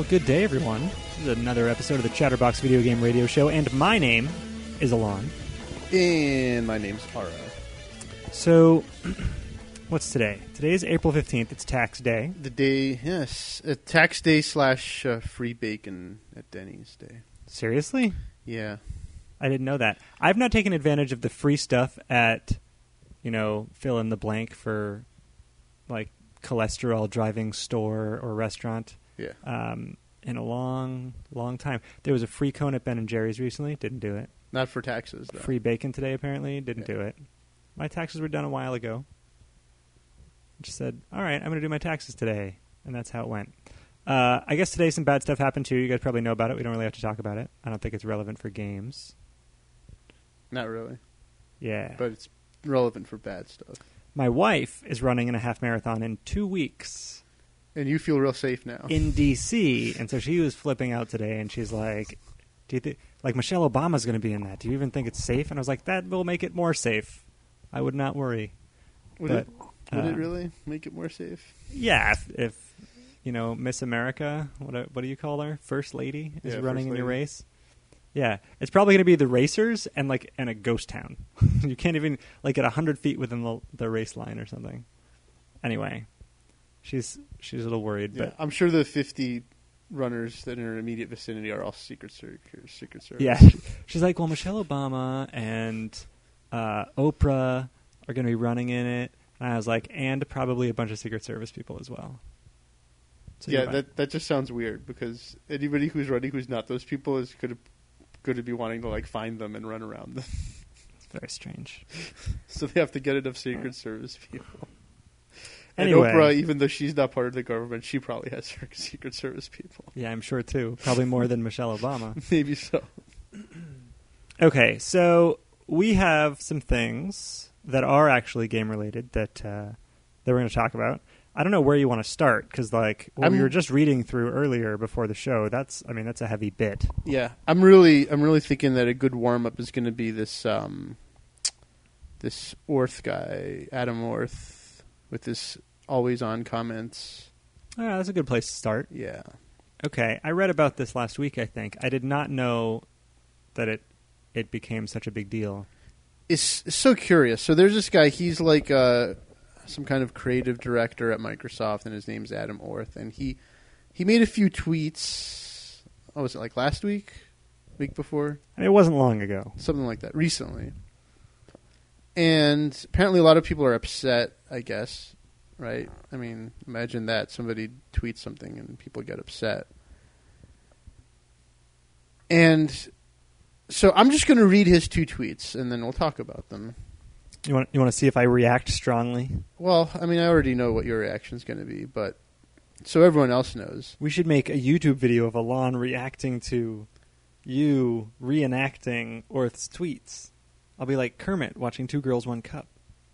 Well, good day, everyone. This is another episode of the Chatterbox Video Game Radio Show, and my name is Alon. And my name's Ara. So, what's today? Today is April 15th. It's tax day. The day, yes, a tax day slash uh, free bacon at Denny's day. Seriously? Yeah. I didn't know that. I've not taken advantage of the free stuff at, you know, fill in the blank for like cholesterol driving store or restaurant Yeah. um, in a long, long time. There was a free cone at Ben and Jerry's recently. Didn't do it. Not for taxes, though. Free bacon today, apparently. Didn't Yeah. do it. My taxes were done a while ago. Just said, all right, I'm going to do my taxes today. And that's how it went. Uh, I guess today some bad stuff happened too. You guys probably know about it. We don't really have to talk about it. I don't think it's relevant for games. Not really. Yeah. But it's relevant for bad stuff. My wife is running in a half marathon in two weeks And you feel real safe now. in D.C. And so she was flipping out today and she's like, do you think, like, Michelle Obama's going to be in that. Do you even think it's safe? And I was like, that will make it more safe. I would not worry. would but, it, would uh, it really make it more safe? Yeah, if, if you know Miss America, what do- what do you call her? First lady is Yeah, running in your race. Yeah, it's probably going to be the racers and like and a ghost town. you can't even like get hundred feet within the the race line or something. Anyway, she's she's a little worried, Yeah. but I'm sure the 50 runners that are in her immediate vicinity are all Secret Service. Secret Service. yeah, she's like, well, Michelle Obama and uh, Oprah are going to be running in it, and I was like, and probably a bunch of Secret Service people as well. So yeah, that that just sounds weird because anybody who's running who's not those people is going to going to be wanting to like find them and run around them. it's very strange. so they have to get enough Secret Service people. Anyway. And Oprah, even though she's not part of the government, she probably has her Secret Service people. Yeah, I'm sure too. Probably more than Michelle Obama. Maybe so. Okay, so we have some things that are actually game related that uh, that we're going to talk about. I don't know where you want to start because, like, what we I'm- were just reading through earlier before the show. That's, I mean, that's a heavy bit. Yeah, I'm really, I'm really thinking that a good warm up is going to be this, um, this Orth guy, Adam Orth, with this always on comments. Ah, that's a good place to start. Yeah, Okay, I read about this last week. I think I did not know that it it became such a big deal. it's, it's so curious. So there's this guy. He's like uh, some kind of creative director at Microsoft, and his name's Adam Orth. And he he made a few tweets. Oh, was it like last week, week before, it wasn't long ago. something like that, recently? And apparently, a lot of people are upset. I guess, right? I mean, imagine that somebody tweets something and people get upset. And so I'm just going to read his two tweets, and then we'll talk about them. You want you want to see if I react strongly? Well, I mean, I already know what your reaction is going to be, but so everyone else knows. We should make a YouTube video of Alon reacting to you reenacting Orth's tweets. I'll be like Kermit watching Two Girls One Cup.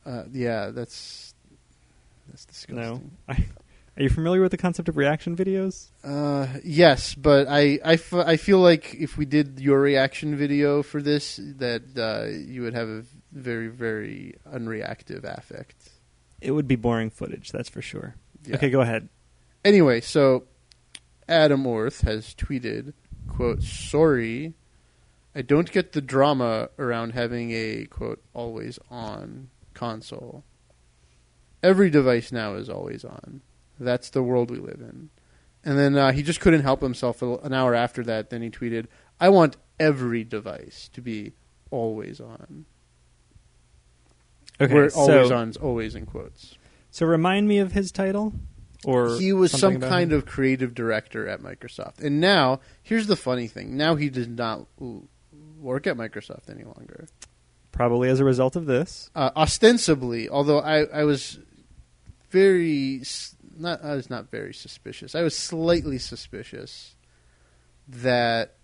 Uh, yeah, that's that's disgusting. No, I, are you familiar with the concept of reaction videos? Uh, yes, but I, I, f- I feel like if we did your reaction video for this, that uh, you would have a very very unreactive affect. It would be boring footage, that's for sure. Yeah. Okay, go ahead. Anyway, so Adam Orth has tweeted, "quote Sorry, I don't get the drama around having a quote always on console. Every device now is always on. That's the world we live in." And then uh, he just couldn't help himself. An hour after that, then he tweeted, "I want every device to be always on." Okay, Where always so, on's always in quotes. so remind me of his title, or he was some kind him? of creative director at Microsoft. And now, here's the funny thing: now he does not work at Microsoft any longer. probably as a result of this. Uh, ostensibly, although I, I was very not, I was not very suspicious. I was slightly suspicious that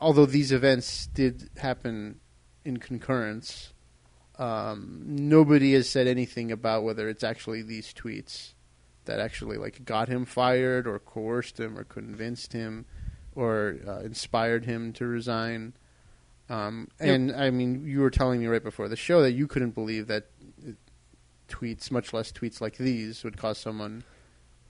although these events did happen in concurrence, um, nobody has said anything about whether it's actually these tweets that actually like got him fired or coerced him or convinced him or uh, inspired him to resign. Um, Yep. and I mean, you were telling me right before the show that you couldn't believe that tweets, much less tweets like these, would cause someone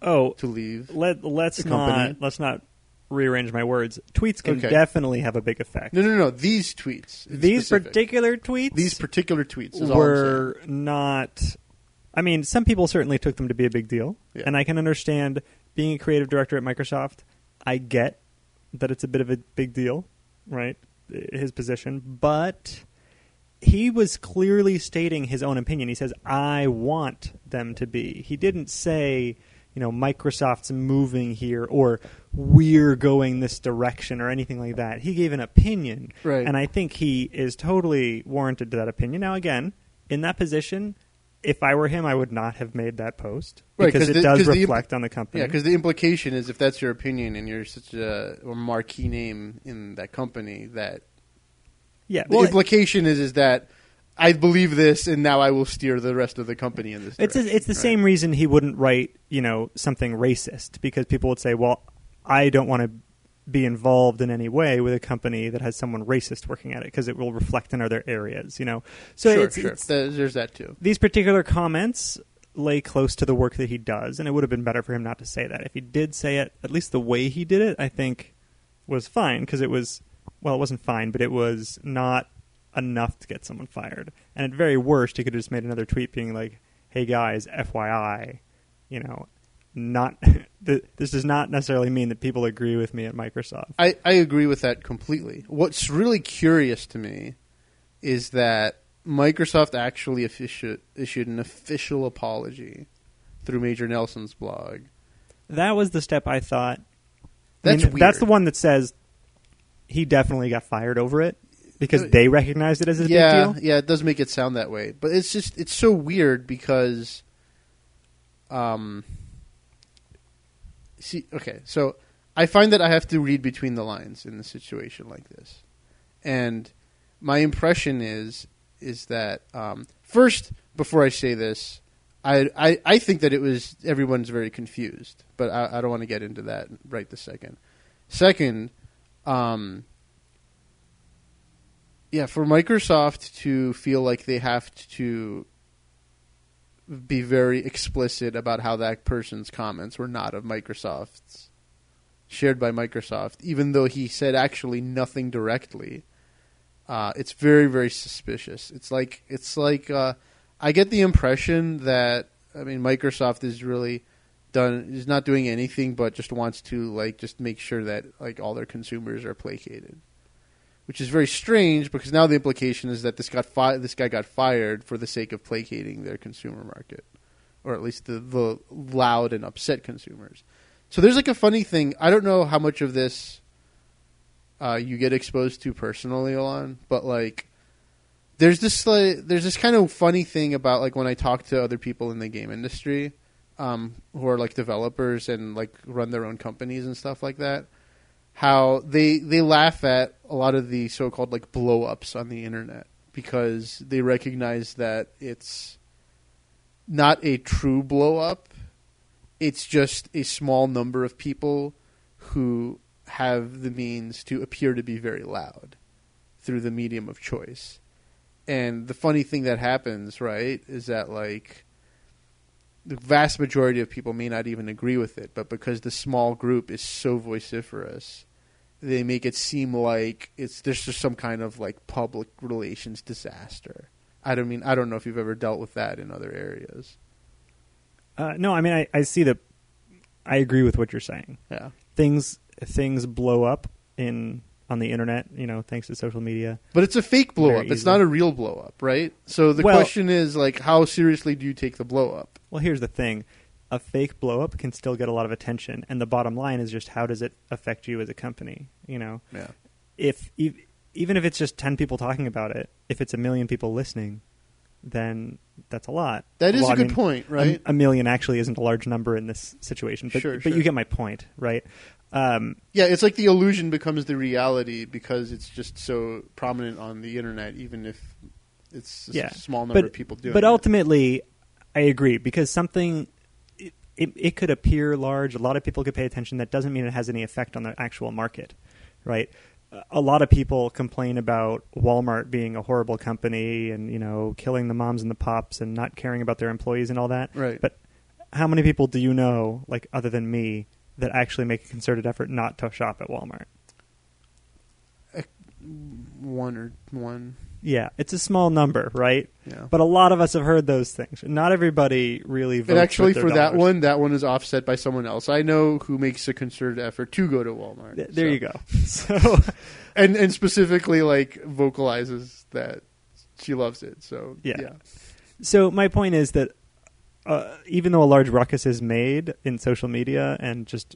Oh, to leave. let let's not let's not rearrange my words. Tweets can Okay. definitely have a big effect. No, no, no. These tweets. These specific. particular tweets these particular tweets is all I'm were not. I mean, some people certainly took them to be a big deal, Yeah. and I can understand being a creative director at Microsoft. I get that it's a bit of a big deal, right? His position, but he was clearly stating his own opinion. He says, "I want them to be." He didn't say, you know, Microsoft's moving here or we're going this direction or anything like that. He gave an opinion, Right. and I think he is totally warranted to that opinion. Now, again, in that position, if I were him, I would not have made that post Right, because 'cause it the- does 'cause the reflect on the company. Yeah, because the implication is if that's your opinion and you're such a, a marquee name in that company, that yeah, the well, implication is is that I believe this and now I will steer the rest of the company in this. It's direction, it's the right? same reason he wouldn't write, you know, something racist because people would say, "Well, I don't want to be involved in any way with a company that has someone racist working at it because it will reflect in other areas," you know. So sure, it's, sure. it's- There's, there's that too. these particular comments lay close to the work that he does, and it would have been better for him not to say that. If he did say it, at least the way he did it, I think was fine because it was well, it wasn't fine, but it was not enough to get someone fired. And at very worst, he could have just made another tweet being like, "Hey guys, FYI, you know." Not th- this does not necessarily mean that people agree with me at Microsoft. I, I agree with that completely. What's really curious to me is that Microsoft actually offici- issued an official apology through Major Nelson's blog. That was the step I thought. That's I mean. That's the one that says he definitely got fired over it because they recognized it as a yeah, big deal. yeah, it does make it sound that way, but it's just it's so weird because, um, see, okay, so I find that I have to read between the lines in a situation like this, and my impression is is that um, first before I say this. I, I, I think that it was everyone's very confused, but I, I don't want to get into that right this second. Second, um, yeah, for Microsoft to feel like they have to be very explicit about how that person's comments were not of Microsoft's, shared by Microsoft, even though he said actually nothing directly, uh, it's very very suspicious. It's like it's like uh, I get the impression that I mean Microsoft is really done is not doing anything but just wants to like just make sure that like all their consumers are placated which is very strange because now the implication is that this got fi- this guy got fired for the sake of placating their consumer market, or at least the, the loud and upset consumers. So there's like a funny thing. I don't know how much of this uh, you get exposed to personally, Alon, but like there's this like, there's this kind of funny thing about like when I talk to other people in the game industry um, who are like developers and like run their own companies and stuff like that how they they laugh at a lot of the so-called like blow ups on the internet because they recognize that it's not a true blow up it's just a small number of people who have the means to appear to be very loud through the medium of choice. And the funny thing that happens right is that like the vast majority of people may not even agree with it, but because the small group is so vociferous, they make it seem like it's there's just some kind of like public relations disaster. I don't mean I don't know if you've ever dealt with that in other areas. Uh, no, I mean I, I see the. I agree with what you're saying. Yeah. Things things blow up in on the internet, you know, thanks to social media. But it's a fake blow Very up. It's not a real blow up, right? So the Well- question is like how seriously do you take the blow up? Well, here's the thing: a fake blow up can still get a lot of attention, and the bottom line is just how does it affect you as a company? You know, Yeah. if ev- even if it's just ten people talking about it, if it's a million people listening, then that's a lot. That is Well, a I good mean, point, a- right? A, million actually isn't a large number in this situation, but Sure, but sure. you get my point, right? Um, Yeah, it's like the illusion becomes the reality because it's just so prominent on the internet, even if it's a Yeah, small number but of people doing it. but it. I agree because something it, it, it could appear large. A lot of people could pay attention. That doesn't mean it has any effect on the actual market, right? A lot of people complain about Walmart being a horrible company and you know killing the moms and the pops and not caring about their employees and all that. Right. But how many people do you know, like other than me, that actually make a concerted effort not to shop at Walmart? One or one. Yeah, it's a small number, right? Yeah. But a lot of us have heard those things. Not everybody really votes and actually, for that one, that one is offset by someone else. I know who makes a concerted effort to go to Walmart. Th- there So- you go. So And and specifically like vocalizes that she loves it. So Yeah. yeah. So my point is that uh, even though a large ruckus is made in social media and just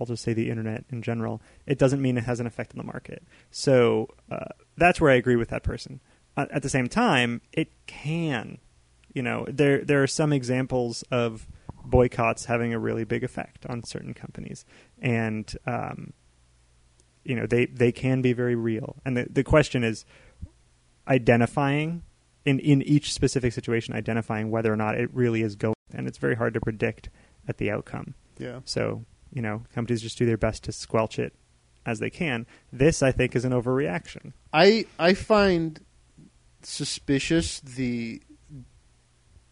I'll just say the internet in general, it doesn't mean it has an effect on the market. So uh, that's where I agree with that person. Uh, at the same time, it can. You know, there there are some examples of boycotts having a really big effect on certain companies, and um, you know they they can be very real. And the the question is identifying in in each specific situation identifying whether or not it really is going and it's very hard to predict at the outcome Yeah. so you know companies just do their best to squelch it as they can this i think is an overreaction I I find suspicious the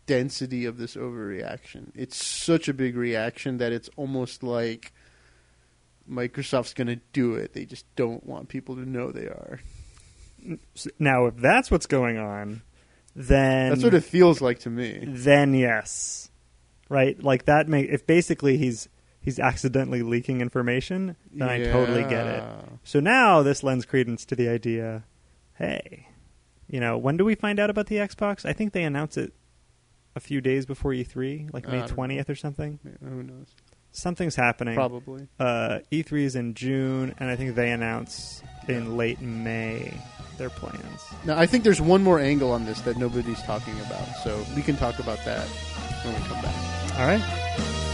density of this overreaction. It's such a big reaction that it's almost like Microsoft's going to do it. They just don't want people to know they are. Now if that's what's going on then That's what it feels like to me. then yes right like that may if basically he's he's accidentally leaking information then i totally get it Yeah. So now this lends credence to the idea hey, you know, when do we find out about the Xbox? I think they announce it a few days before E3, like May I 20th or something. Who knows? Something's happening. Probably. Uh, E3 is in June, and I think they announce in late May their plans. Now, I think there's one more angle on this that nobody's talking about, so we can talk about that when we come back. All right.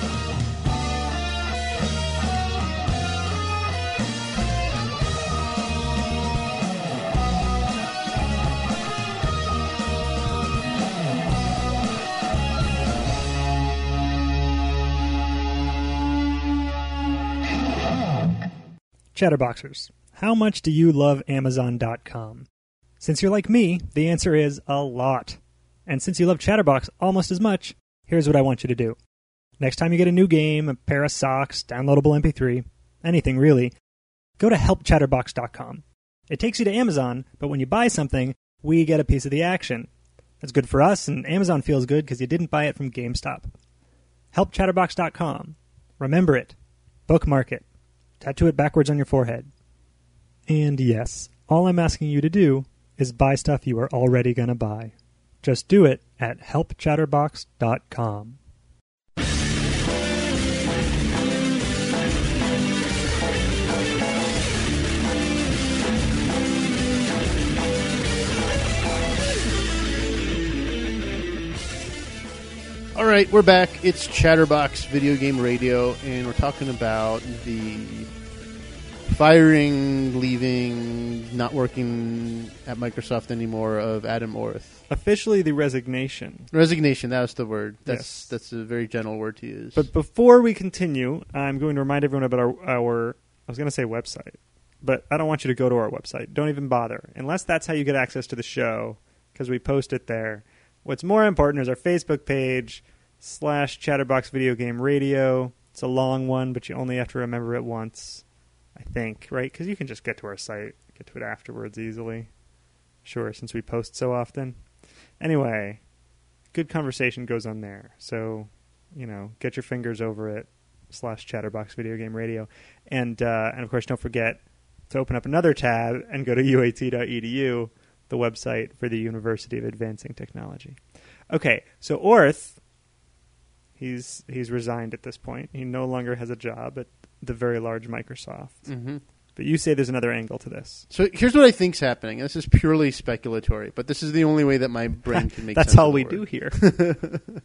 Chatterboxers, how much do you love Amazon.com? Since you're like me, the answer is a lot. And since you love Chatterbox almost as much, here's what I want you to do. Next time you get a new game, a pair of socks, downloadable MP3, anything really, go to helpchatterbox.com. It takes you to Amazon, but when you buy something, we get a piece of the action. That's good for us, and Amazon feels good because you didn't buy it from GameStop. Helpchatterbox.com. Remember it. Bookmark it. Tattoo it backwards on your forehead. And yes, all I'm asking you to do is buy stuff you are already going to buy. Just do it at helpchatterbox.com. All right, we're back. It's Chatterbox Video Game Radio, and we're talking about the firing, leaving, not working at Microsoft anymore of Adam Orth. Officially, the resignation. Resignation, that was the word. That's Yes. that's a very gentle word to use. But before we continue, I'm going to remind everyone about our, our I was going to say website, but I don't want you to go to our website. Don't even bother. Unless that's how you get access to the show, because we post it there. What's more important is our Facebook page slash Chatterbox Video Game Radio. It's a long one, but you only have to remember it once, I think, right? Because you can just get to our site, get to it afterwards easily. Sure, since we post so often. Anyway, good conversation goes on there. So, you know, get your fingers over it slash Chatterbox Video Game Radio, and uh, and of course, don't forget to open up another tab and go to uat.edu, the website for the University of Advancing Technology. Okay, so Orth, he's he's resigned at this point. He no longer has a job at the very large Microsoft. hmm But you say there's another angle to this. So here's what I think's happening. This is purely speculatory, but this is the only way that my brain can make That's sense all of the we word. do here.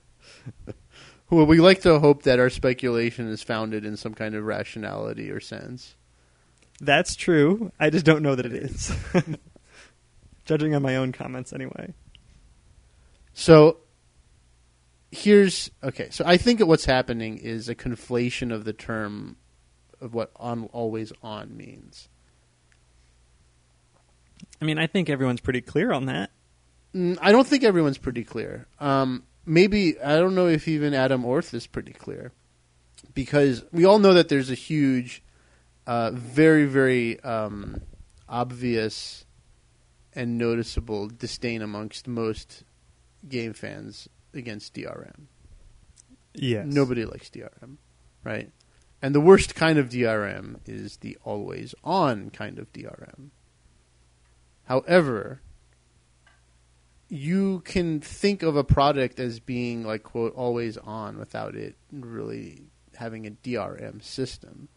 Well, we like to hope that our speculation is founded in some kind of rationality or sense. That's true. I just don't know that it is. Judging on my own comments, anyway. So here's okay. So I think what's happening is a conflation of the term of what on always on means. I mean, I think everyone's pretty clear on that. Mm, I don't think everyone's pretty clear. Um, maybe I don't know if even Adam Orth is pretty clear, because we all know that there's a huge, uh, very very um, obvious and noticeable disdain amongst most game fans against DRM. Yes. Nobody likes DRM, right? And the worst kind of DRM is the always on kind of DRM. However, you can think of a product as being like quote always on without it really having a DRM system.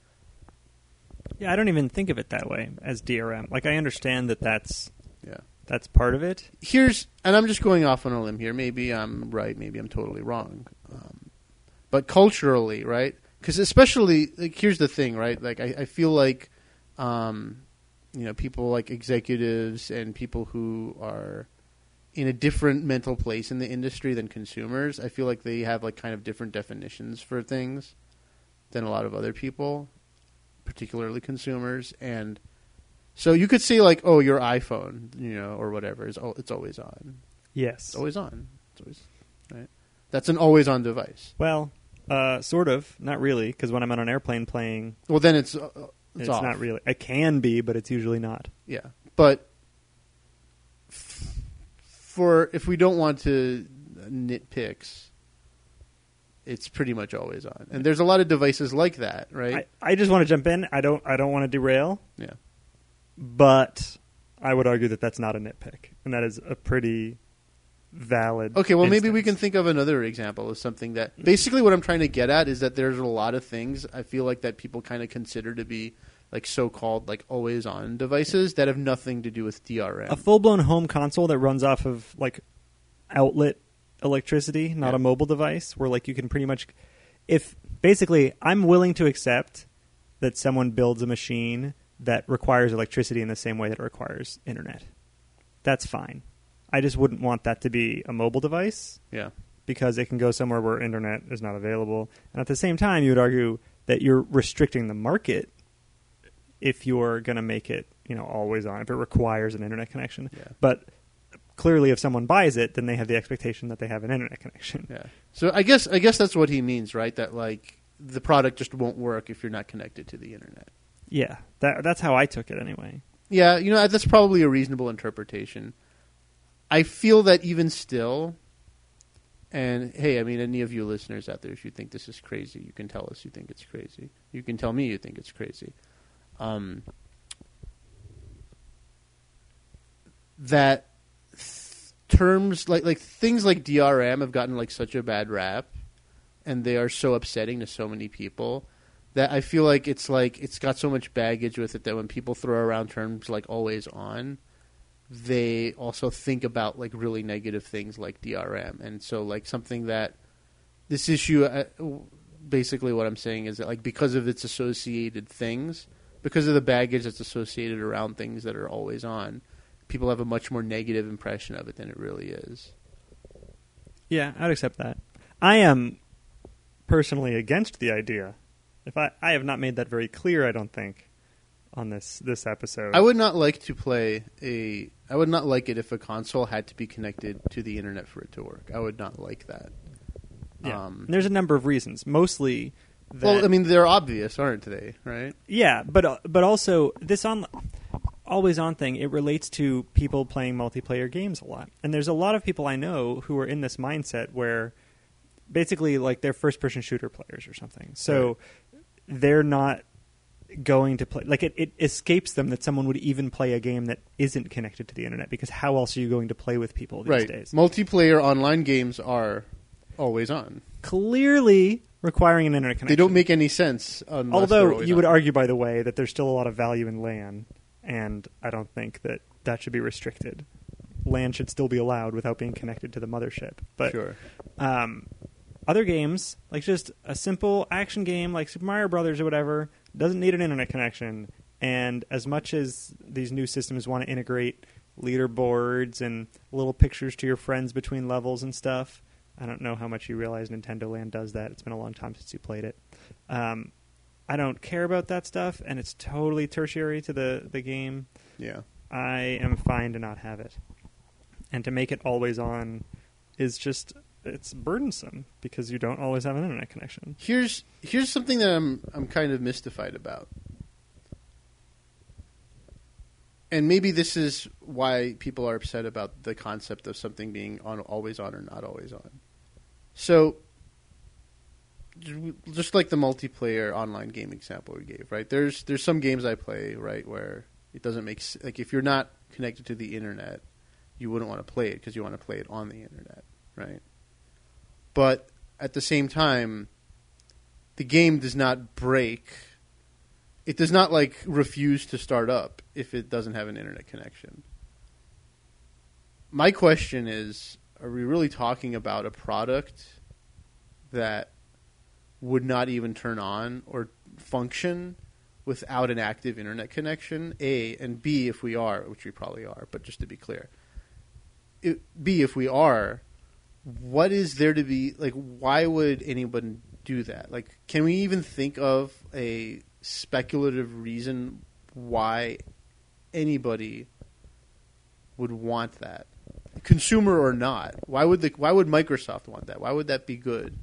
Yeah, I don't even think of it that way as DRM. Like I understand that that's Yeah. that's part of it. Here's and I'm just going off on a limb here. Maybe I'm right, maybe I'm totally wrong. Um, but culturally, right? Because especially like here's the thing, right? Like I, I feel like um, you know people like executives and people who are in a different mental place in the industry than consumers. I feel like they have like kind of different definitions for things than a lot of other people, particularly consumers. And so you could say like, oh, your iPhone, you know, or whatever is it's always on. Yes. It's always on. It's always right. That's an always on device. Well, uh, sort of. Not really, because when I'm on an airplane playing, Well, then it's uh, it's, it's, off. not really. It can be, but it's usually not. Yeah, but f- for if we don't want to nitpicks, it's pretty much always on. And there's a lot of devices like that, right? I, I just want to jump in. I don't. I don't want to derail, yeah. but I would argue that that's not a nitpick, and that is a pretty valid. Okay, well, maybe we can think of another example of something that basically what I'm trying to get at is that there's a lot of things I feel like that people kind of consider to be like so-called like always on devices that have nothing to do with DRM. a full blown home console that runs off of like outlet electricity, not Yeah. a mobile device, where like you can pretty much if basically I'm willing to accept that someone builds a machine that requires electricity in the same way that it requires internet. That's fine. I just wouldn't want that to be a mobile device yeah. because it can go somewhere where internet is not available. And at the same time, you would argue that you're restricting the market if you're going to make it, you know, always on if it requires an internet connection. Yeah. But clearly, if someone buys it, then they have the expectation that they have an internet connection. Yeah. So I guess I guess that's what he means, right? That like the product just won't work if you're not connected to the internet. Yeah, that, that's how I took it anyway. Yeah, you know that's probably a reasonable interpretation. I feel that even still, and hey, I mean, any of you listeners out there, if you think this is crazy, you can tell us you think it's crazy. You can tell me you think it's crazy. Um, that th- terms like like things like DRM have gotten like such a bad rap, and they are so upsetting to so many people that I feel like it's like it's got so much baggage with it that when people throw around terms like always on, they also think about like really negative things like DRM, and so like something that this issue, uh, basically what I'm saying is that like because of its associated things, because of the baggage that's associated around things that are always on, people have a much more negative impression of it than it really is. Yeah, I'd accept that. I am personally against the idea. If I, I have not made that very clear, I don't think, on this this episode. I would not like to play a. I would not like it if a console had to be connected to the internet for it to work. I would not like that. Yeah. Um, There's a number of reasons. Mostly, that, well, I mean, they're obvious, aren't they? Right? yeah, but uh, but also this on always on thing. It relates to people playing multiplayer games a lot, and there's a lot of people I know who are in this mindset where basically like they're first person shooter players or something. So they're not going to play like it, it escapes them that someone would even play a game that isn't connected to the internet because how else are you going to play with people these right. days Multiplayer online games are always on. clearly requiring an internet connection They don't make any sense. Although you would argue by the way that there's still a lot of value in LAN and I don't think that that should be restricted LAN should still be allowed without being connected to the mothership but sure. um, other games, like just a simple action game like Super Mario Brothers or whatever, doesn't need an internet connection. And as much as these new systems want to integrate leaderboards and little pictures to your friends between levels and stuff, I don't know how much you realize Nintendo Land does that. It's been a long time since you played it. Um, I don't care about that stuff, and it's totally tertiary to the, the game. Yeah. I am fine to not have it. And to make it always on is just it's burdensome because you don't always have an internet connection. Here's here's something that I'm I'm kind of mystified about. And maybe this is why people are upset about the concept of something being on always on or not always on. So just like the multiplayer online game example we gave, right? There's there's some games I play, right, where it doesn't make like if you're not connected to the internet, you wouldn't want to play it because you want to play it on the internet, right? But at the same time, the game does not break. It does not like refuse to start up if it doesn't have an internet connection. My question is, are we really talking about a product that would not even turn on or function without an active internet connection? A and B, if we are, which we probably are, but just to be clear, it, B, if we are, what is there to be like? Why would anyone do that? Like, can we even think of a speculative reason why anybody would want that, consumer or not? Why would the Why would Microsoft want that? Why would that be good?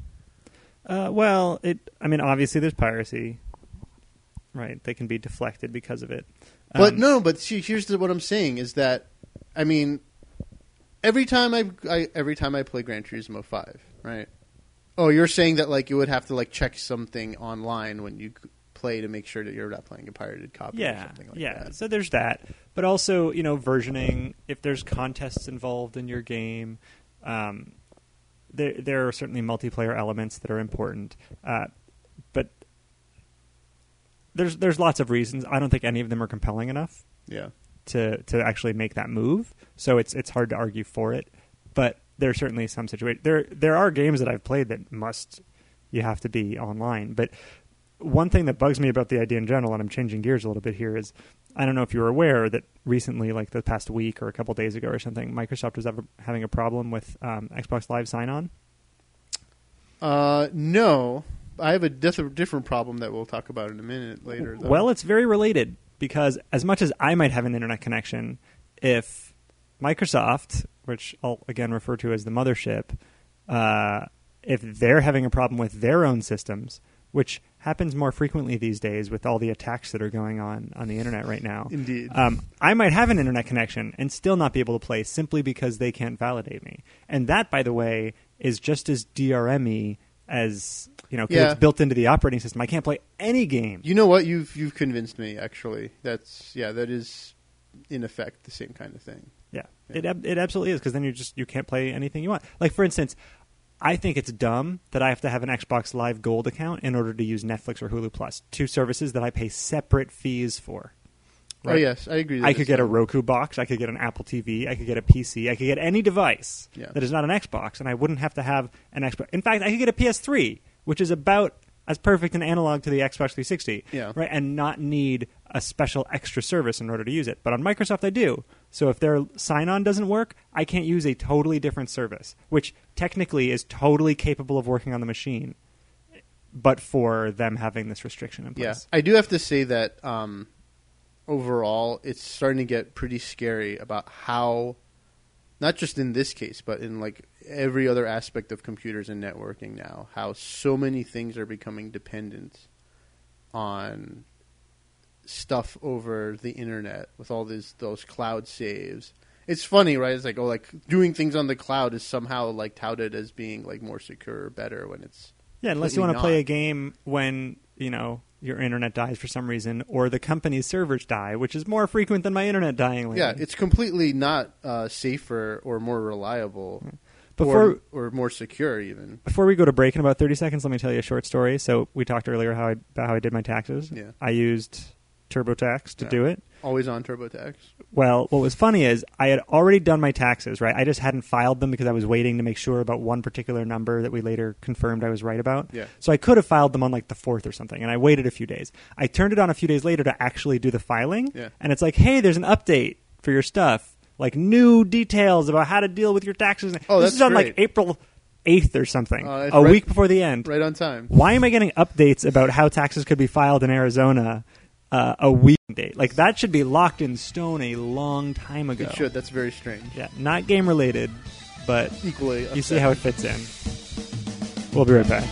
Uh, well, it. I mean, obviously, there's piracy, right? They can be deflected because of it. But Um, no, but see, here's the, what I'm saying is that, I mean, every time I, I every time I play Gran Turismo Five, right? Oh, you're saying that like you would have to like check something online when you play to make sure that you're not playing a pirated copy or Yeah, something like yeah. that. Yeah, so there's that, but also you know versioning. If there's contests involved in your game, um, there there are certainly multiplayer elements that are important. Uh, but there's there's lots of reasons. I don't think any of them are compelling enough Yeah, to to actually make that move. So it's it's hard to argue for it. But there are certainly some situations. There there are games that I've played that must you have to be online. But one thing that bugs me about the idea in general, and I'm changing gears a little bit here, is I don't know if you were aware that recently, like the past week or a couple days ago or something, Microsoft was having a problem with um, Xbox Live sign on. uh, no, I have a diff- different problem that we'll talk about in a minute later. Though. Well, it's very related because as much as I might have an internet connection, if Microsoft, which I'll again refer to as the mothership, uh, if they're having a problem with their own systems, which happens more frequently these days with all the attacks that are going on on the internet right now. indeed, Um, I might have an internet connection and still not be able to play simply because they can't validate me. And that, by the way, is just as DRM-y as you know, Yeah. it's built into the operating system. I can't play any game. you know what? You've you've convinced me. Actually, that's yeah, that is in effect the same kind of thing. Yeah, Yeah. it ab- it absolutely is because then you just you can't play anything you want. Like for instance, I think it's dumb that I have to have an Xbox Live Gold account in order to use Netflix or Hulu Plus, two services that I pay separate fees for. Oh yes, I agree. I could get a. Roku box, I could get an Apple TV, I could get a PC, I could get any device Yeah. that is not an Xbox, and I wouldn't have to have an Xbox. In fact, I could get a PS3, which is about as perfect an analog to the Xbox 360, Yeah. right, and not need a special extra service in order to use it. But on Microsoft, I do. So if their sign-on doesn't work, I can't use a totally different service, which technically is totally capable of working on the machine, but for them having this restriction in Yeah, place. I do have to say that um, overall, it's starting to get pretty scary about how, not just in this case, but in like every other aspect of computers and networking now, how so many things are becoming dependent on stuff over the internet with all these those cloud saves. It's funny, right? It's like oh, like doing things on the cloud is somehow like touted as being like more secure or better when it's Yeah, unless you want to play a game when you know your internet dies for some reason, or the company's servers die, which is more frequent than my internet dying. Lately. Yeah, it's completely not uh, safer or more reliable, before or, or more secure even. before we go to break in about thirty seconds, let me tell you a short story. So we talked earlier how I about how I did my taxes. Yeah. I used TurboTax to Yeah. do it. Always on TurboTax. Well, what was funny is I had already done my taxes, right? I just hadn't filed them because I was waiting to make sure about one particular number that we later confirmed I was right about. Yeah. So I could have filed them on like the fourth or something, and I waited a few days. I turned it on a few days later to actually do the filing, Yeah. and it's like, hey, there's an update for your stuff, like new details about how to deal with your taxes. Oh, this that's is on great. like April eighth or something, Oh, that's a right- week before the end. Right on time. Why am I getting updates about how taxes could be filed in Arizona uh, a week date? Like that should be locked in stone a long time ago. It should. That's very strange. Yeah, not game related, but Equally, you see how it fits in. We'll be right back.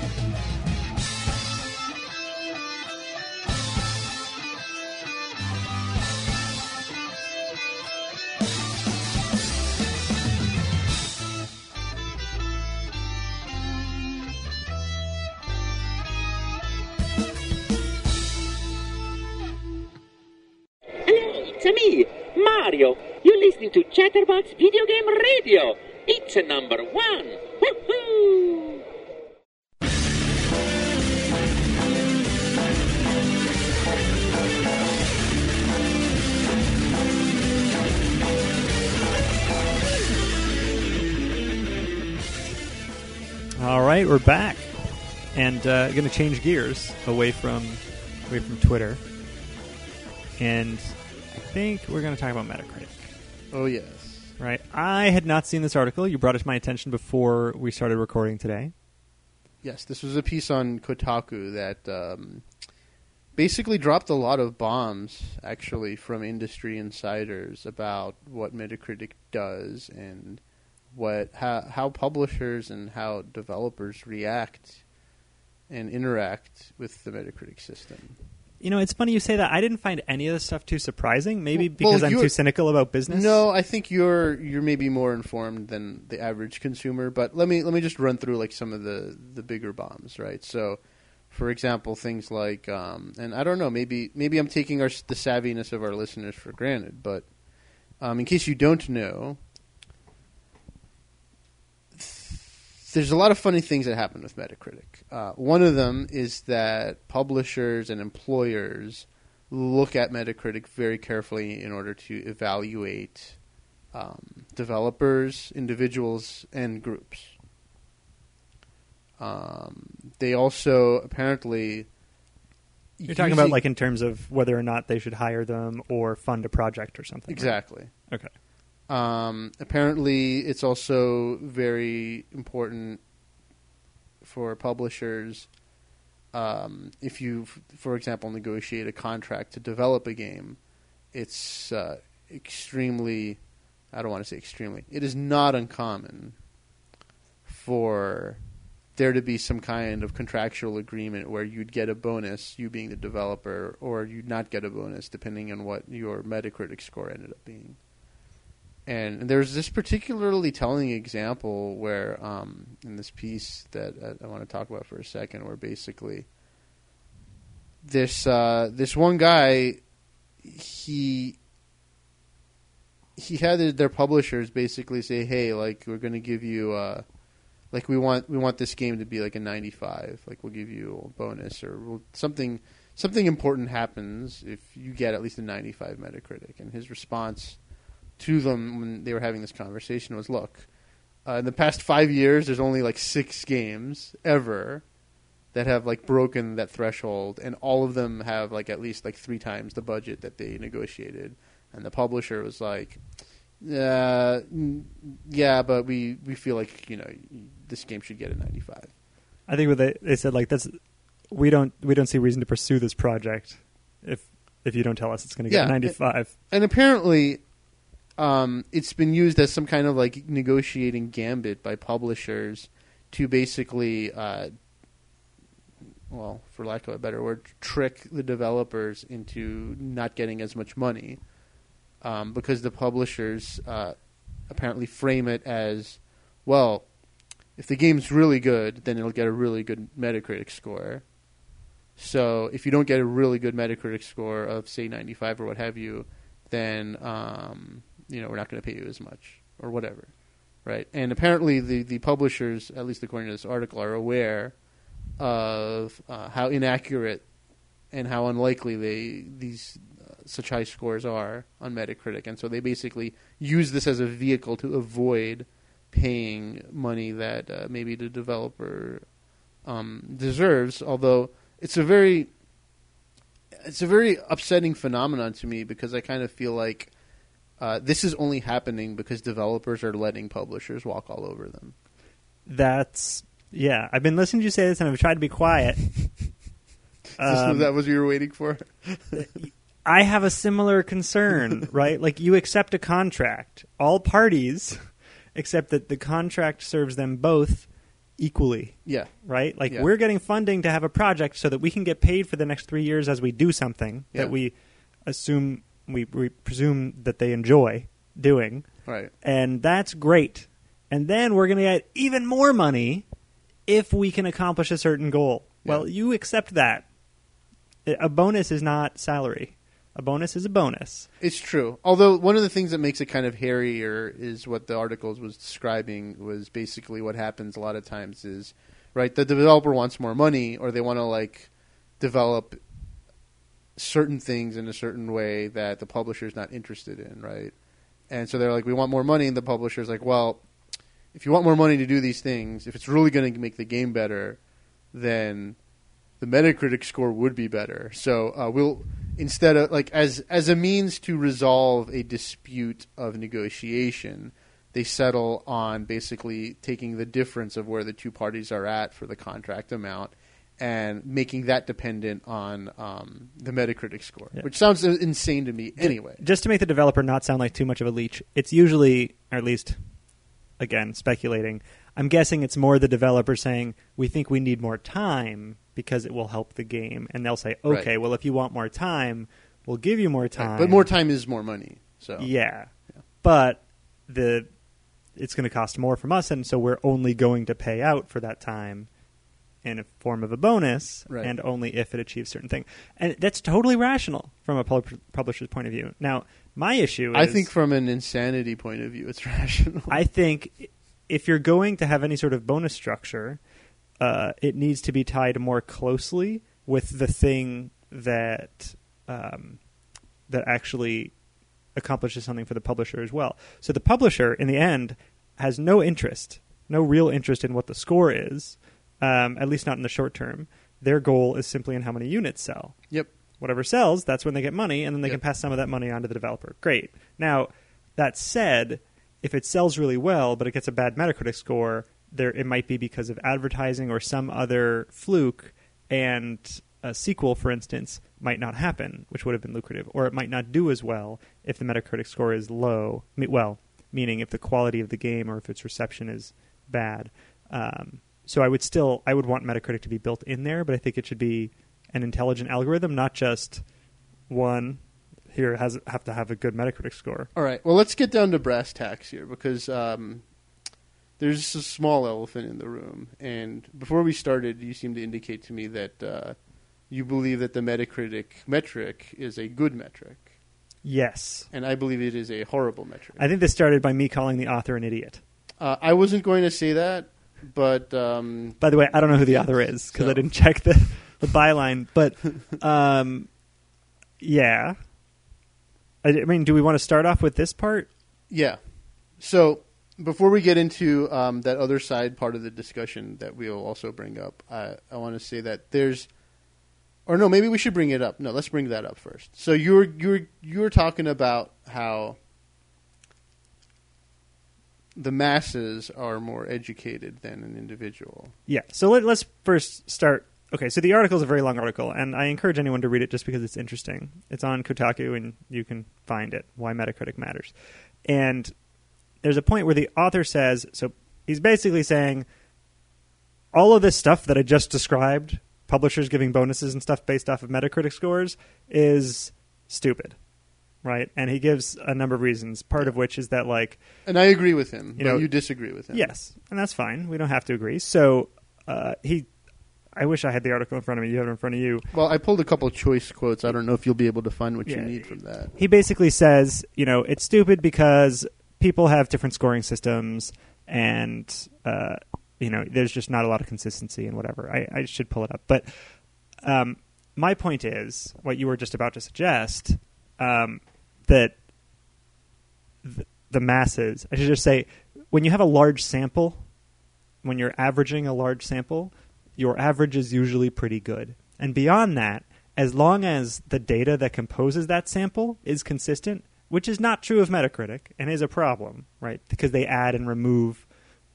It's me, Mario. You're listening to Chatterbox Video Game Radio. It's a number one. Woohoo! All right, we're back, and uh, going to change gears away from away from Twitter, and think we're going to talk about Metacritic. Oh yes. Right? I had not seen this article. You brought it to my attention before we started recording today. Yes, this was a piece on Kotaku that um, basically dropped a lot of bombs, actually, from industry insiders about what Metacritic does and what how, how publishers and how developers react and interact with the Metacritic system. You know, it's funny you say that. I didn't find any of this stuff too surprising. Maybe Well- well, because I'm too cynical about business. No, I think you're you're maybe more informed than the average consumer. But let me let me just run through like some of the the bigger bombs, right? So, for example, things like, um, and I don't know, maybe maybe I'm taking our the savviness of our listeners for granted, but um, in case you don't know, there's a lot of funny things that happen with Metacritic. Uh, one of them is that publishers and employers look at Metacritic very carefully in order to evaluate um, developers, individuals, and groups. Um, they also apparently You're talking about like in terms of whether or not they should hire them or fund a project or something. right? exactly. Okay. Um, apparently, it's also very important for publishers um, if you, for example, negotiate a contract to develop a game. It's uh, extremely, I don't want to say extremely, it is not uncommon for there to be some kind of contractual agreement where you'd get a bonus, you being the developer, or you'd not get a bonus depending on what your Metacritic score ended up being. And there's this particularly telling example where, um, in this piece that I, I want to talk about for a second, where basically this uh, this one guy, he he had their- their publishers basically say, "Hey, like we're going to give you, uh, like we want we want this game to be like a 95. Like we'll give you a bonus or we'll, something something important happens if you get at least a 95 Metacritic." And his response to them when they were having this conversation was, "Look, uh, in the past five years, there's only like six games ever that have like broken that threshold, and all of them have like at least like three times the budget that they negotiated." And the publisher was like, "Uh, yeah, but we we feel like you know this game should get a 95." I think what they they said like that's we don't we don't see reason to pursue this project if if you don't tell us it's going to get Yeah, 95. and apparently um, it's been used as some kind of like negotiating gambit by publishers to basically uh, well for lack of a better word trick the developers into not getting as much money. Um, because the publishers uh, apparently frame it as well if the game's really good then it'll get a really good metacritic score. So if you don't get a really good metacritic score of say 95 or what have you then um, you know we're not going to pay you as much or whatever, right? And apparently the the publishers, at least according to this article, are aware of uh, how inaccurate and how unlikely they these uh, such high scores are on Metacritic, and so they basically use this as a vehicle to avoid paying money that uh, maybe the developer um, deserves. Although it's a very it's a very upsetting phenomenon to me because I kind of feel like uh, this is only happening because developers are letting publishers walk all over them. That's yeah. I've been listening to you say this and I've tried to be quiet. Um, that was what you were waiting for? I have a similar concern, right? Like you accept a contract, all parties except that the contract serves them both equally, Yeah. right? Like Yeah. we're getting funding to have a project so that we can get paid for the next three years as we do something Yeah. that we assume we, we presume that they enjoy doing, Right. and that's great. And then we're going to get even more money if we can accomplish a certain goal. Yeah. Well, you accept that. A bonus is not salary. A bonus is a bonus. It's true. Although one of the things that makes it kind of hairier is what the articles was describing was basically what happens a lot of times is right the developer wants more money or they want to like develop certain things in a certain way that the publisher's not interested in, right? And so they're like we want more money and the publisher's like, well, if you want more money to do these things, if it's really going to make the game better, then the Metacritic score would be better. So uh, we'll instead of like as as a means to resolve a dispute of negotiation, they settle on basically taking the difference of where the two parties are at for the contract amount and making that dependent on um, the Metacritic score, Yeah. which sounds insane to me anyway. Just to make the developer not sound like too much of a leech, it's usually, or at least, again, speculating. I'm guessing it's more the developer saying, "We think we need more time because it will help the game," and they'll say, Right. "Okay, well, if you want more time, we'll give you more time." But more time is more money. So Yeah. Yeah. But the it's going to cost more from us, and so we're only going to pay out for that time in a form of a bonus, Right. and only if it achieves certain thing. And that's totally rational from a pub- publisher's point of view. Now, my issue is I think from an insanity point of view, it's rational. I think if you're going to have any sort of bonus structure, uh, it needs to be tied more closely with the thing that um, that actually accomplishes something for the publisher as well. So the publisher, in the end, has no interest, no real interest in what the score is, um, at least not in the short term. Their goal is simply in how many units sell yep. whatever sells, that's when they get money, and then they Yep. can pass some of that money on to the developer. Great. Now, that said, if it sells really well, but it gets a bad Metacritic score, there it might be because of advertising or some other fluke, and a sequel, for instance, might not happen, which would have been lucrative, or it might not do as well if the Metacritic score is low. Well, meaning if the quality of the game or if its reception is bad. Um, so I would still I would want Metacritic to be built in there, but I think it should be an intelligent algorithm, not just one. Here has have to have a good Metacritic score. All right. Well, let's get down to brass tacks here because um, there's a small elephant in the room. And before we started, you seemed to indicate to me that uh, you believe that the Metacritic metric is a good metric, Yes, and I believe it is a horrible metric. I think this started by me calling the author an idiot. Uh, I wasn't going to say that, but um, By the way, I don't know who the author is because So- I didn't check the the byline. But um, yeah, I, I mean, do we want to start off with this part? Yeah. So before we get into um, that other side part of the discussion that we'll also bring up, I, I want to say that there's, or no, maybe we should bring it up. No, let's bring that up first. So you were you were you were talking about how the masses are more educated than an individual. Yeah. So let, let's first start. Okay, so the article is a very long article, and I encourage anyone to read it just because it's interesting. It's on Kotaku, and you can find it. Why Metacritic matters, and there's a point where the author says. So he's basically saying all of this stuff that I just described, publishers giving bonuses and stuff based off of Metacritic scores, is stupid, right? And he gives a number of reasons. Part of which is that like And I agree with him, You but know- you disagree with him. Yes, and that's fine. We don't have to agree. So uh, he, I wish I had the article in front of me. You have it in front of you. Well, I pulled a couple choice quotes. I don't know if you'll be able to find what you need from that. He basically says, you know, it's stupid because people have different scoring systems, and uh, you know, there's just not a lot of consistency and whatever. I, I should pull it up, but um, my point is what you were just about to suggest um, that th- the masses. I should just say when you have a large sample, when you're averaging a large sample, your average is usually pretty good. And beyond that, as long as the data that composes that sample is consistent, which is not true of Metacritic and is a problem, right? Because they add and remove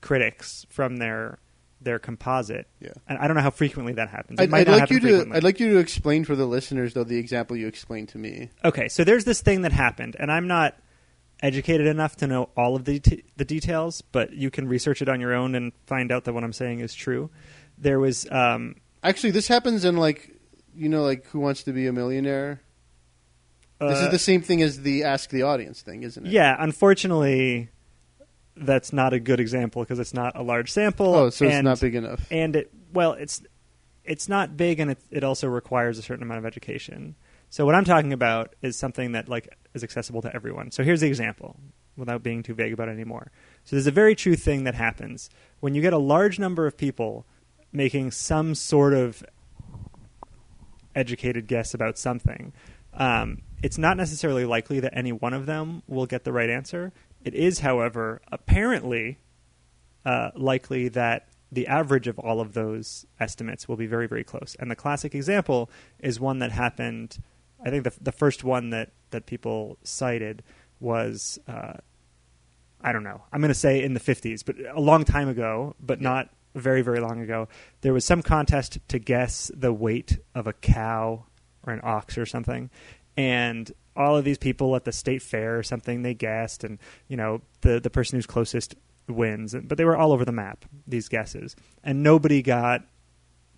critics from their their composite. Yeah. And I don't know how frequently that happens. It I'd, might I'd not like happen you to. frequently. I'd like you to explain for the listeners, though, the example you explained to me. Okay, so there's this thing that happened, and I'm not. educated enough to know all of the t- the details, but you can research it on your own and find out that what I'm saying is true. There was um, Actually, this happens in like you know, like Who Wants to Be a Millionaire. this uh, is the same thing as the Ask the Audience thing, isn't it? yeah. Unfortunately, that's not a good example because it's not a large sample. Oh, so it's not big enough. and it well it's it's not big and it, it also requires a certain amount of education so what i'm talking about is something that like is accessible to everyone so here's the example without being too vague about it anymore so there's a very true thing that happens when you get a large number of people making some sort of educated guess about something um, it's not necessarily likely that any one of them will get the right answer it is however apparently uh, likely that the average of all of those estimates will be very, very close. And the classic example is one that happened. I think the the first one that that people cited was uh, I don't know. I'm going to say in the 50s, but a long time ago, but Yeah. not very, very long ago. There was some contest to guess the weight of a cow or an ox or something, and all of these people at the state fair or something they guessed, and you know the the person who's closest wins. But they were all over the map these guesses, and nobody got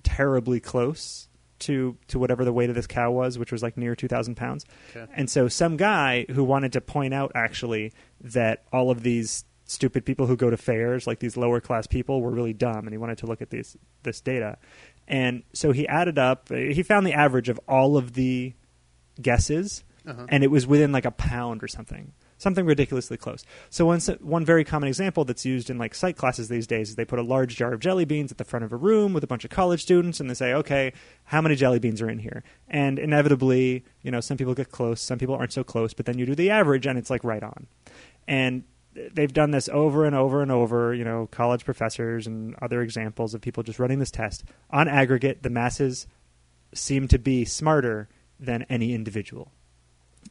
terribly close to to whatever the weight of this cow was, which was like near two thousand pounds. Okay. And so some guy who wanted to point out actually that all of these stupid people who go to fairs, like these lower class people, were really dumb, and he wanted to look at these this data. And so he added up. He found the average of all of the guesses, Uh-huh. and it was within like a pound or something, something ridiculously close. So one one very common example that's used in like psych classes these days is they put a large jar of jelly beans at the front of a room with a bunch of college students, and they say, okay, how many jelly beans are in here? And inevitably, you know, some people get close, some people aren't so close, but then you do the average, and it's like right on. And they've done this over and over and over. You know, college professors and other examples of people just running this test. On aggregate, the masses seem to be smarter than any individual.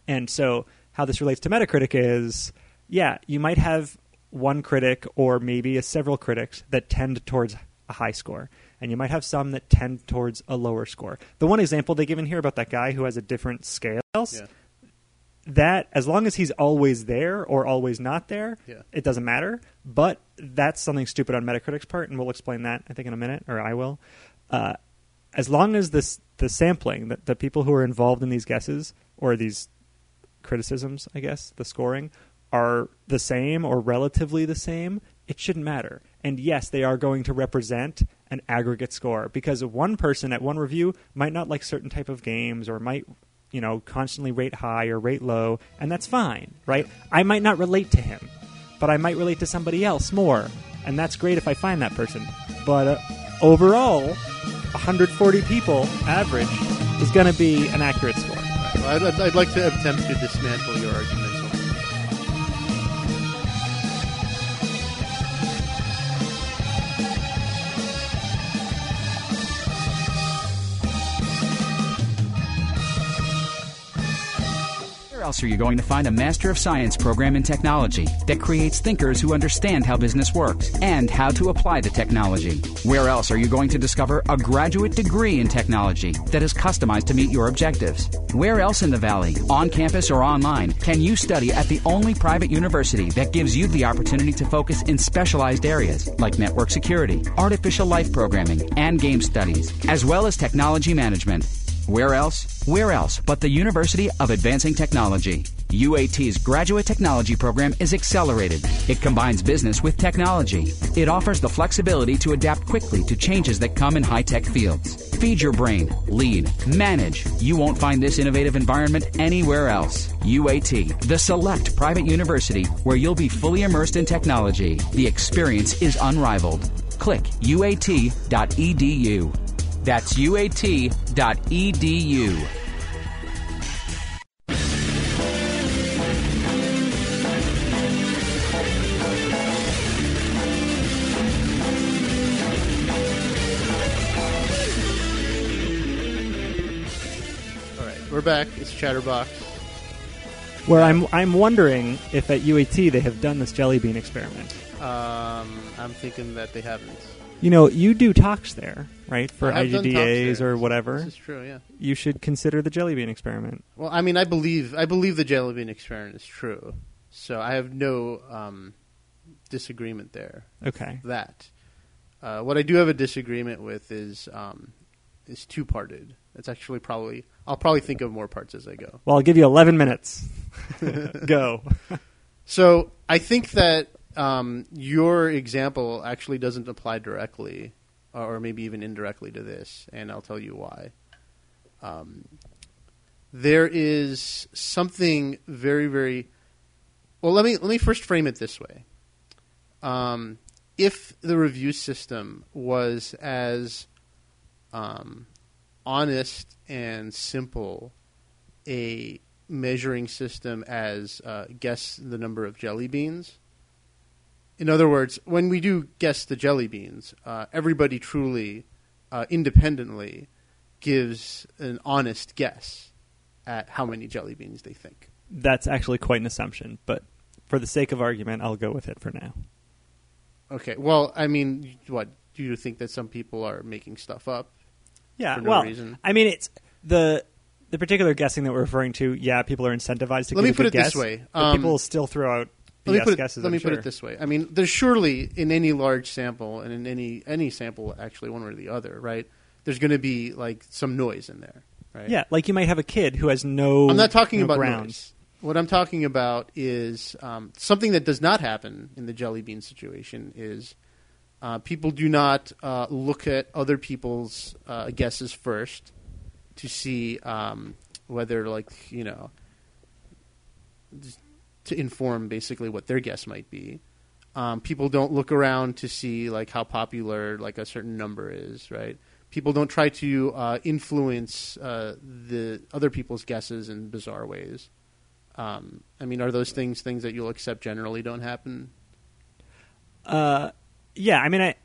And so, how this relates to Metacritic is yeah, you might have one critic or maybe a several critics that tend towards a high score, and you might have some that tend towards a lower score. The one example they give in here about that guy who has a different scales, Yeah. that as long as he's always there or always not there, Yeah. it doesn't matter. But that's something stupid on Metacritic's part, and we'll explain that I think in a minute, or I will. Uh, as long as this the sampling, the, the people who are involved in these guesses or these criticisms, I guess, the scoring are the same or relatively the same, it shouldn't matter. And yes, they are going to represent an aggregate score because one person at one review might not like certain type of games or might you know constantly rate high or rate low and that's fine right? I might not relate to him but i might relate to somebody else more and that's great if i find that person. But uh, overall 140 people average is going to be an accurate score I'd, I'd, like to attempt to dismantle your argument. Else are you going to find a Master of Science program in technology that creates thinkers who understand how business works and how to apply the technology? Where else are you going to discover a graduate degree in technology that is customized to meet your objectives? Where else in the Valley, on campus or online, can you study at the only private university that gives you the opportunity to focus in specialized areas like network security, artificial life programming, and game studies, as well as technology management? Where else? Where else but the University of Advancing Technology? UAT's graduate technology program is accelerated. It combines business with technology. It offers the flexibility to adapt quickly to changes that come in high tech fields. Feed your brain, lead, manage. You won't find this innovative environment anywhere else. UAT, the select private university where you'll be fully immersed in technology. The experience is unrivaled. Click uat.edu. That's uat.edu. All right, we're back. It's Chatterbox. where i'm i'm wondering if at uat they have done this jelly bean experiment Um, I'm thinking that they haven't. You know you do talks there right for I have done talks IGDAs there. or whatever This is true. Yeah. you should consider the jelly bean experiment Well, I mean, I believe I believe the jelly bean experiment is true. So I have no um, disagreement there. Okay. That. Uh, what I do have a disagreement with is um, is two parted. It's actually probably I'll probably think of more parts as I go. Well, I'll give you 11 minutes. Go. So I think that um, your example actually doesn't apply directly, or maybe even indirectly to this, and I'll tell you why. Um, there is something very, very well. Let me let me first frame it this way. Um, if the review system was as um, honest and simple a measuring system as uh, guess the number of jelly beans. In other words, when we do guess the jelly beans, uh, everybody truly, uh, independently, gives an honest guess at how many jelly beans they think. That's actually quite an assumption, but for the sake of argument, I'll go with it for now. Okay. Well, I mean, what do you think that some people are making stuff up? Yeah, for no well, reason. I mean, it's the the particular guessing that we're referring to. Yeah, people are incentivized to Let give me a put it this guess, way. Um, people still throw out let me put it, let I'm me put sure. it this way. I mean, there's surely in any large sample and in any any sample, actually, one way or the other, right? There's going to be like some noise in there, right? Yeah, like you might have a kid who has no. I'm not talking no about ground. noise. What I'm talking about is um, something that does not happen in the jelly bean situation. Is uh, people do not uh, look at other people's uh, guesses first to see um, whether, like you know, just to inform basically what their guess might be. Um, people don't look around to see like how popular like a certain number is, right? People don't try to uh, influence uh, the other people's guesses in bizarre ways. Um, I mean, are those things things that you'll accept generally don't happen? Uh, yeah, I mean, I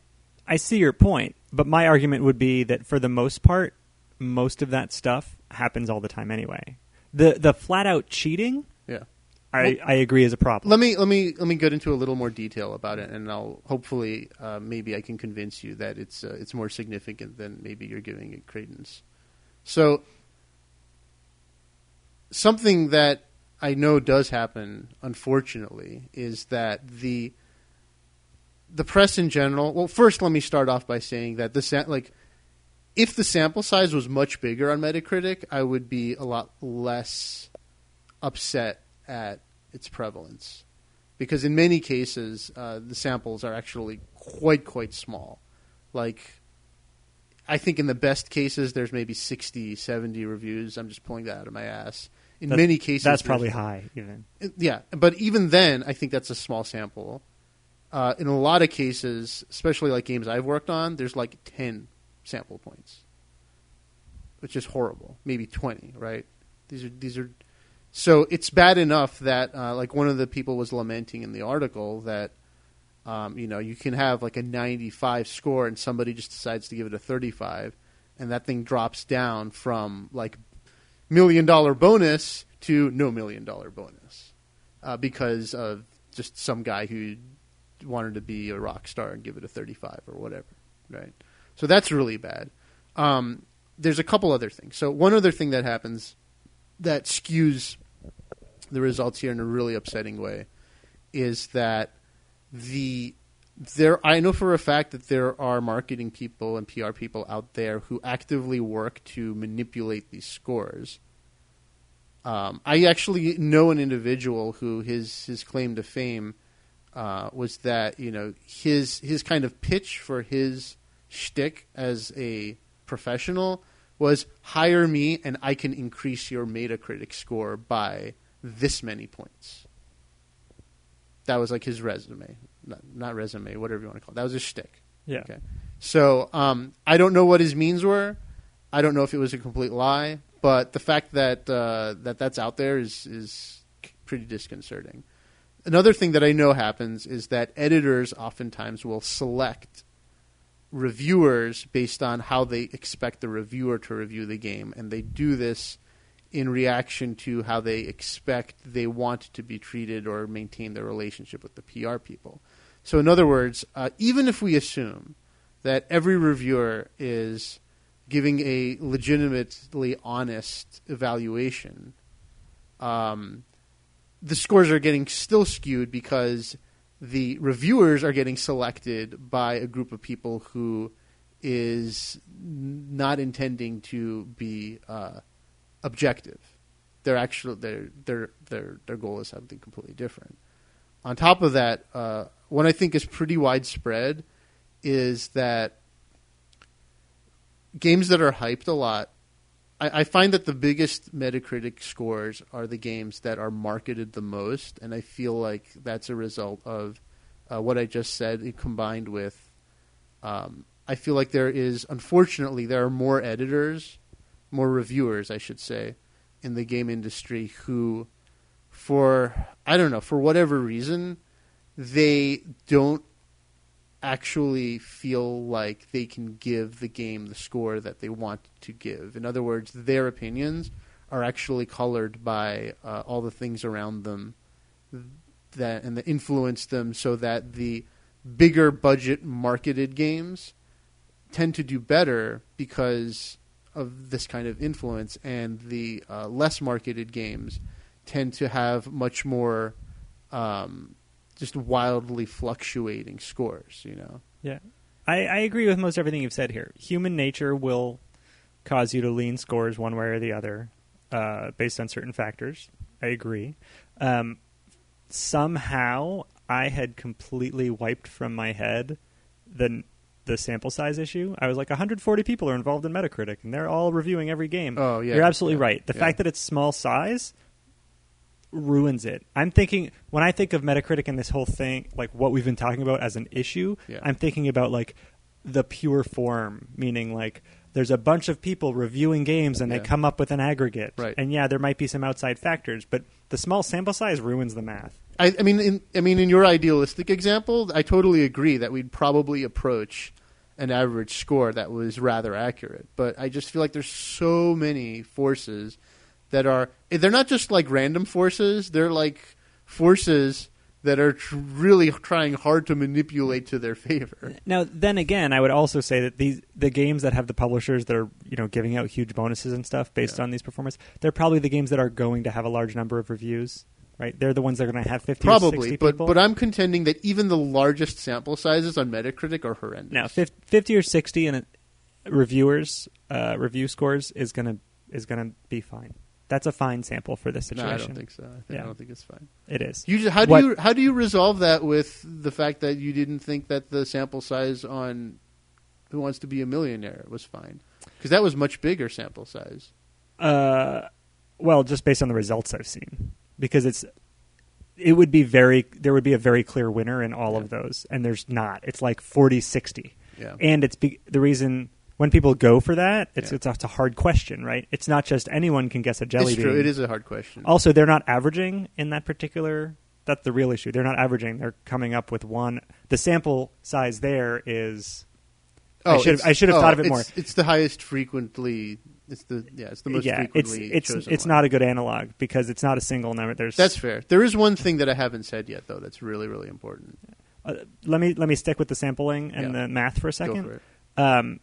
I see your point, but my argument would be that for the most part, most of that stuff happens all the time anyway. The the flat out cheating, Yeah. I, I agree is a problem. Let me let me let me get into a little more detail about it, and I'll hopefully uh, maybe I can convince you that it's uh, it's more significant than maybe you're giving it credence. So something that I know does happen, unfortunately, is that the the press in general. Well, first let me start off by saying that the sa- like if the sample size was much bigger on Metacritic, I would be a lot less upset at its prevalence. Because in many cases uh, the samples are actually quite quite small. Like i think in the best cases there's maybe 60 70 reviews. I'm just pulling that out of my ass. In That's- many cases that's probably high. Even. Yeah but even then i think that's a small sample. Uh, in a lot of cases especially like games i've worked on there's like 10 sample points which is horrible. Maybe 20 right? These are these are so it's bad enough that uh, like one of the people was lamenting in the article that um, you know you can have like a 95 score and somebody just decides to give it a 35 and that thing drops down from like million dollar bonus to no million dollar bonus uh, because of just some guy who wanted to be a rock star and give it a 35 or whatever right? So that's really bad. Um, there's a couple other things. So one other thing that happens that skews the results here in a really upsetting way is that the there I know for a fact that there are marketing people and PR people out there who actively work to manipulate these scores. Um, I actually know an individual who his his claim to fame uh, was that you know his his kind of pitch for his shtick as a professional was hire me and I can increase your Metacritic score by this many points. That was like his resume, not, not resume, whatever you want to call it. That was his shtick. yeah, Okay. So um, I don't know what his means were. I don't know if it was a complete lie, but the fact that uh, that that's out there is is pretty disconcerting. Another thing that I know happens is that editors oftentimes will select reviewers based on how they expect the reviewer to review the game, and they do this in reaction to how they expect they want to be treated or maintain their relationship with the PR people. So, in other words, uh, even if we assume that every reviewer is giving a legitimately honest evaluation, um, the scores are getting still skewed because the reviewers are getting selected by a group of people who is not intending to be uh, objective. They're actually their their their their goal is something completely different. On top of that, uh, what I think is pretty widespread is that games that are hyped a lot. I, I find that the biggest Metacritic scores are the games that are marketed the most, and I feel like that's a result of uh, what I just said, combined with. Um, I feel like there is, unfortunately, there are more editors, more reviewers, I should say, in the game industry who, for I don't know, for whatever reason, they don't actually feel like they can give the game the score that they want to give. In other words, their opinions are actually colored by uh, all the things around them that and that influence them so that the bigger budget marketed games tend to do better because of this kind of influence and the uh, less marketed games tend to have much more um, just wildly fluctuating scores. You know. Yeah, I, I agree with most everything you've said here. Human nature will cause you to lean scores one way or the other uh, based on certain factors. I agree. Um, somehow, I had completely wiped from my head the the sample size issue. I was like, 140 people are involved in Metacritic, and they're all reviewing every game. Oh, yeah. you're absolutely Yeah. right. The Yeah. fact that it's small size ruins it. I'm thinking when I think of Metacritic and this whole thing, like what we've been talking about as an issue, Yeah. I'm thinking about like the pure form, meaning like there's a bunch of people reviewing games and Yeah. they come up with an aggregate. Right. And yeah, there might be some outside factors, but the small sample size ruins the math. I, I mean, in, I mean, in your idealistic example, I totally agree that we'd probably approach an average score that was rather accurate. But I just feel like there's so many forces that are they're not just like random forces; they're like forces that are tr- really trying hard to manipulate to their favor. Now, then again, I would also say that these the games that have the publishers that are you know giving out huge bonuses and stuff based Yeah. on these performance, they're probably the games that are going to have a large number of reviews. Right? They're the ones that are going to have 50 or Probably, 60 but people. but I'm contending that even the largest sample sizes on Metacritic are horrendous. Now, fif- fifty or sixty and reviewers uh, review scores is gonna is gonna be fine. That's a fine sample for this situation. no, situation. I don't think so. I, think, Yeah. I don't think it's fine. it is. You just, how do What- you how do you resolve that with the fact that you didn't think that the sample size on Who Wants to Be a Millionaire was fine? Because that was much bigger sample size. Uh, well, just based on the results I've seen, because it's it would be very there would be a very clear winner in all of those, and there's not. It's like 40-60. Yeah. and it's be- the reason when people go for that, it's Yeah. it's, a, it's a hard question, right? It's not just anyone can guess a jelly it's bean. true. It is a hard question. Also, they're not averaging in that particular. That's the real issue. They're not averaging. They're coming up with one. The sample size there is. I should have- I should have oh, thought of it more. It's the highest frequently. It's the yeah. It's the most yeah, it's frequently. it's chosen it's one. not a good analog because it's not a single number. There's That's fair. There is one thing that I haven't said yet, though. That's really really important. uh, let me let me stick with the sampling and Yeah. the math for a Go second. for it. Um,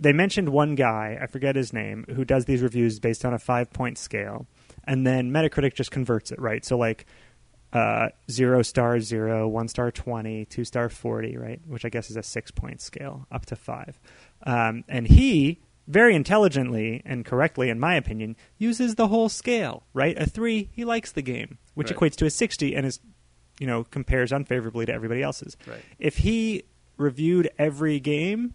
they mentioned one guy, I forget his name, who does these reviews based on a five point scale, and then Metacritic just converts it, right? So like uh, zero star zero, one star twenty, two star forty, right? Which I guess is a six point scale up to five. Um, and he very intelligently and correctly, in my opinion, uses the whole scale, right? A three, he likes the game, which Right. equates to a sixty, and is you know compares unfavorably to everybody else's. Right. If he reviewed every game,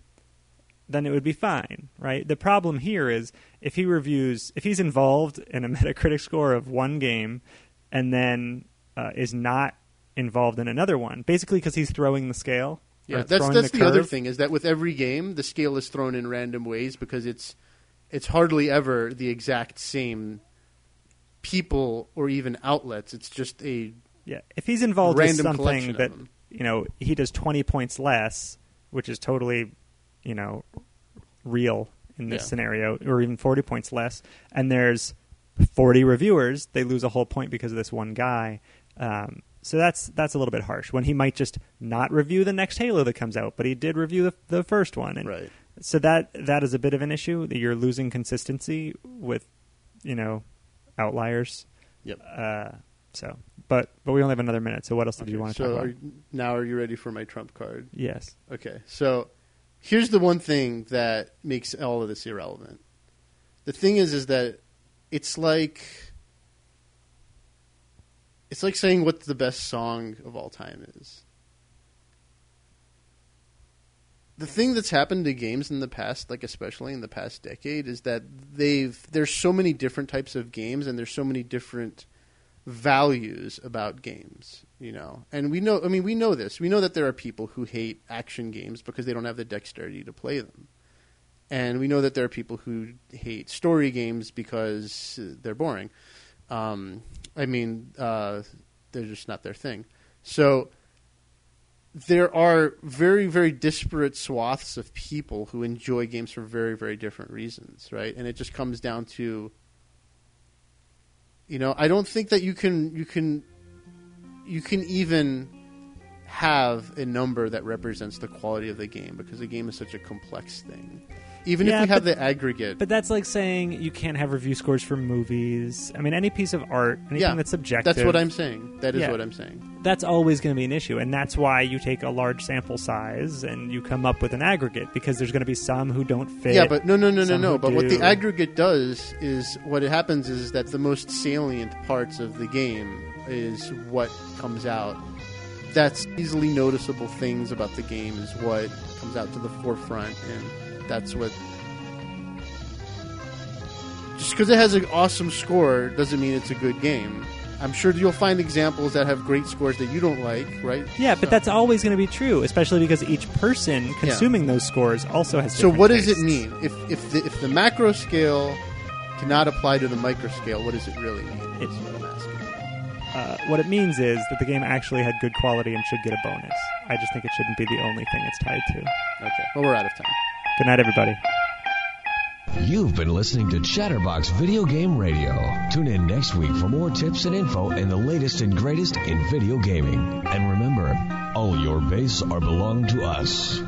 then it would be fine, right? The problem here is if he reviews, if he's involved in a Metacritic score of one game, and then uh, is not involved in another one, basically because he's throwing the scale. Yeah, that's that's the, other thing is that with every game, the scale is thrown in random ways because it's it's hardly ever the exact same people or even outlets. It's just a Yeah, if he's involved in something that you know he does twenty points less, which is totally you know real in this Yeah. scenario, or even forty points less, and there's forty reviewers, they lose a whole point because of this one guy. Um, so that's that's a little bit harsh. When he might just not review the next Halo that comes out, but he did review the, the first one, and right. so that that is a bit of an issue. That you're losing consistency with you know outliers. Yep. Uh, So, but but we only have another minute. So what else did you want to so talk are about? you- now are you ready for my trump card? Yes. Okay, so here's the one thing that makes all of this irrelevant. The thing is, is that it's like it's like saying what the best song of all time is. The thing that's happened to games in the past, like especially in the past decade, is that they've there's so many different types of games and there's so many different values about games, you know. And we know I mean we know this. We know that there are people who hate action games because they don't have the dexterity to play them. And we know that there are people who hate story games because they're boring. Um, I mean, uh, they're just not their thing. So there are very, very disparate swaths of people who enjoy games for very, very different reasons, right? And it just comes down to, you know, I don't think that you can, you can, you can even have a number that represents the quality of the game because the game is such a complex thing. Even Yeah, if we have but- the aggregate, But that's like saying you can't have review scores for movies. I mean, any piece of art, anything yeah, that's subjective. That's what I'm saying. That is Yeah. what I'm saying. That's always going to be an issue, and that's why you take a large sample size and you come up with an aggregate because there's going to be some who don't fit. Yeah, but no, no, no, no, no. But what the aggregate does is what it happens is that the most salient parts of the game is what comes out. That's easily noticeable things about the game is what comes out to the forefront, and that's what. Just because it has an awesome score doesn't mean it's a good game. I'm sure you'll find examples that have great scores that you don't like, right? Yeah, but So- that's always going to be true, especially because each person consuming those scores also has. So what does it mean if if the, if the macro scale cannot apply to the micro scale? What does it really mean? It- Is what I'm asking. Uh, what it means is that the game actually had good quality and should get a bonus. I just think it shouldn't be the only thing it's tied to. Okay, well we're out of time. Good night, everybody. You've been listening to Chatterbox Video Game Radio. Tune in next week for more tips and info and the latest and greatest in video gaming. And remember, all your base are belong to us.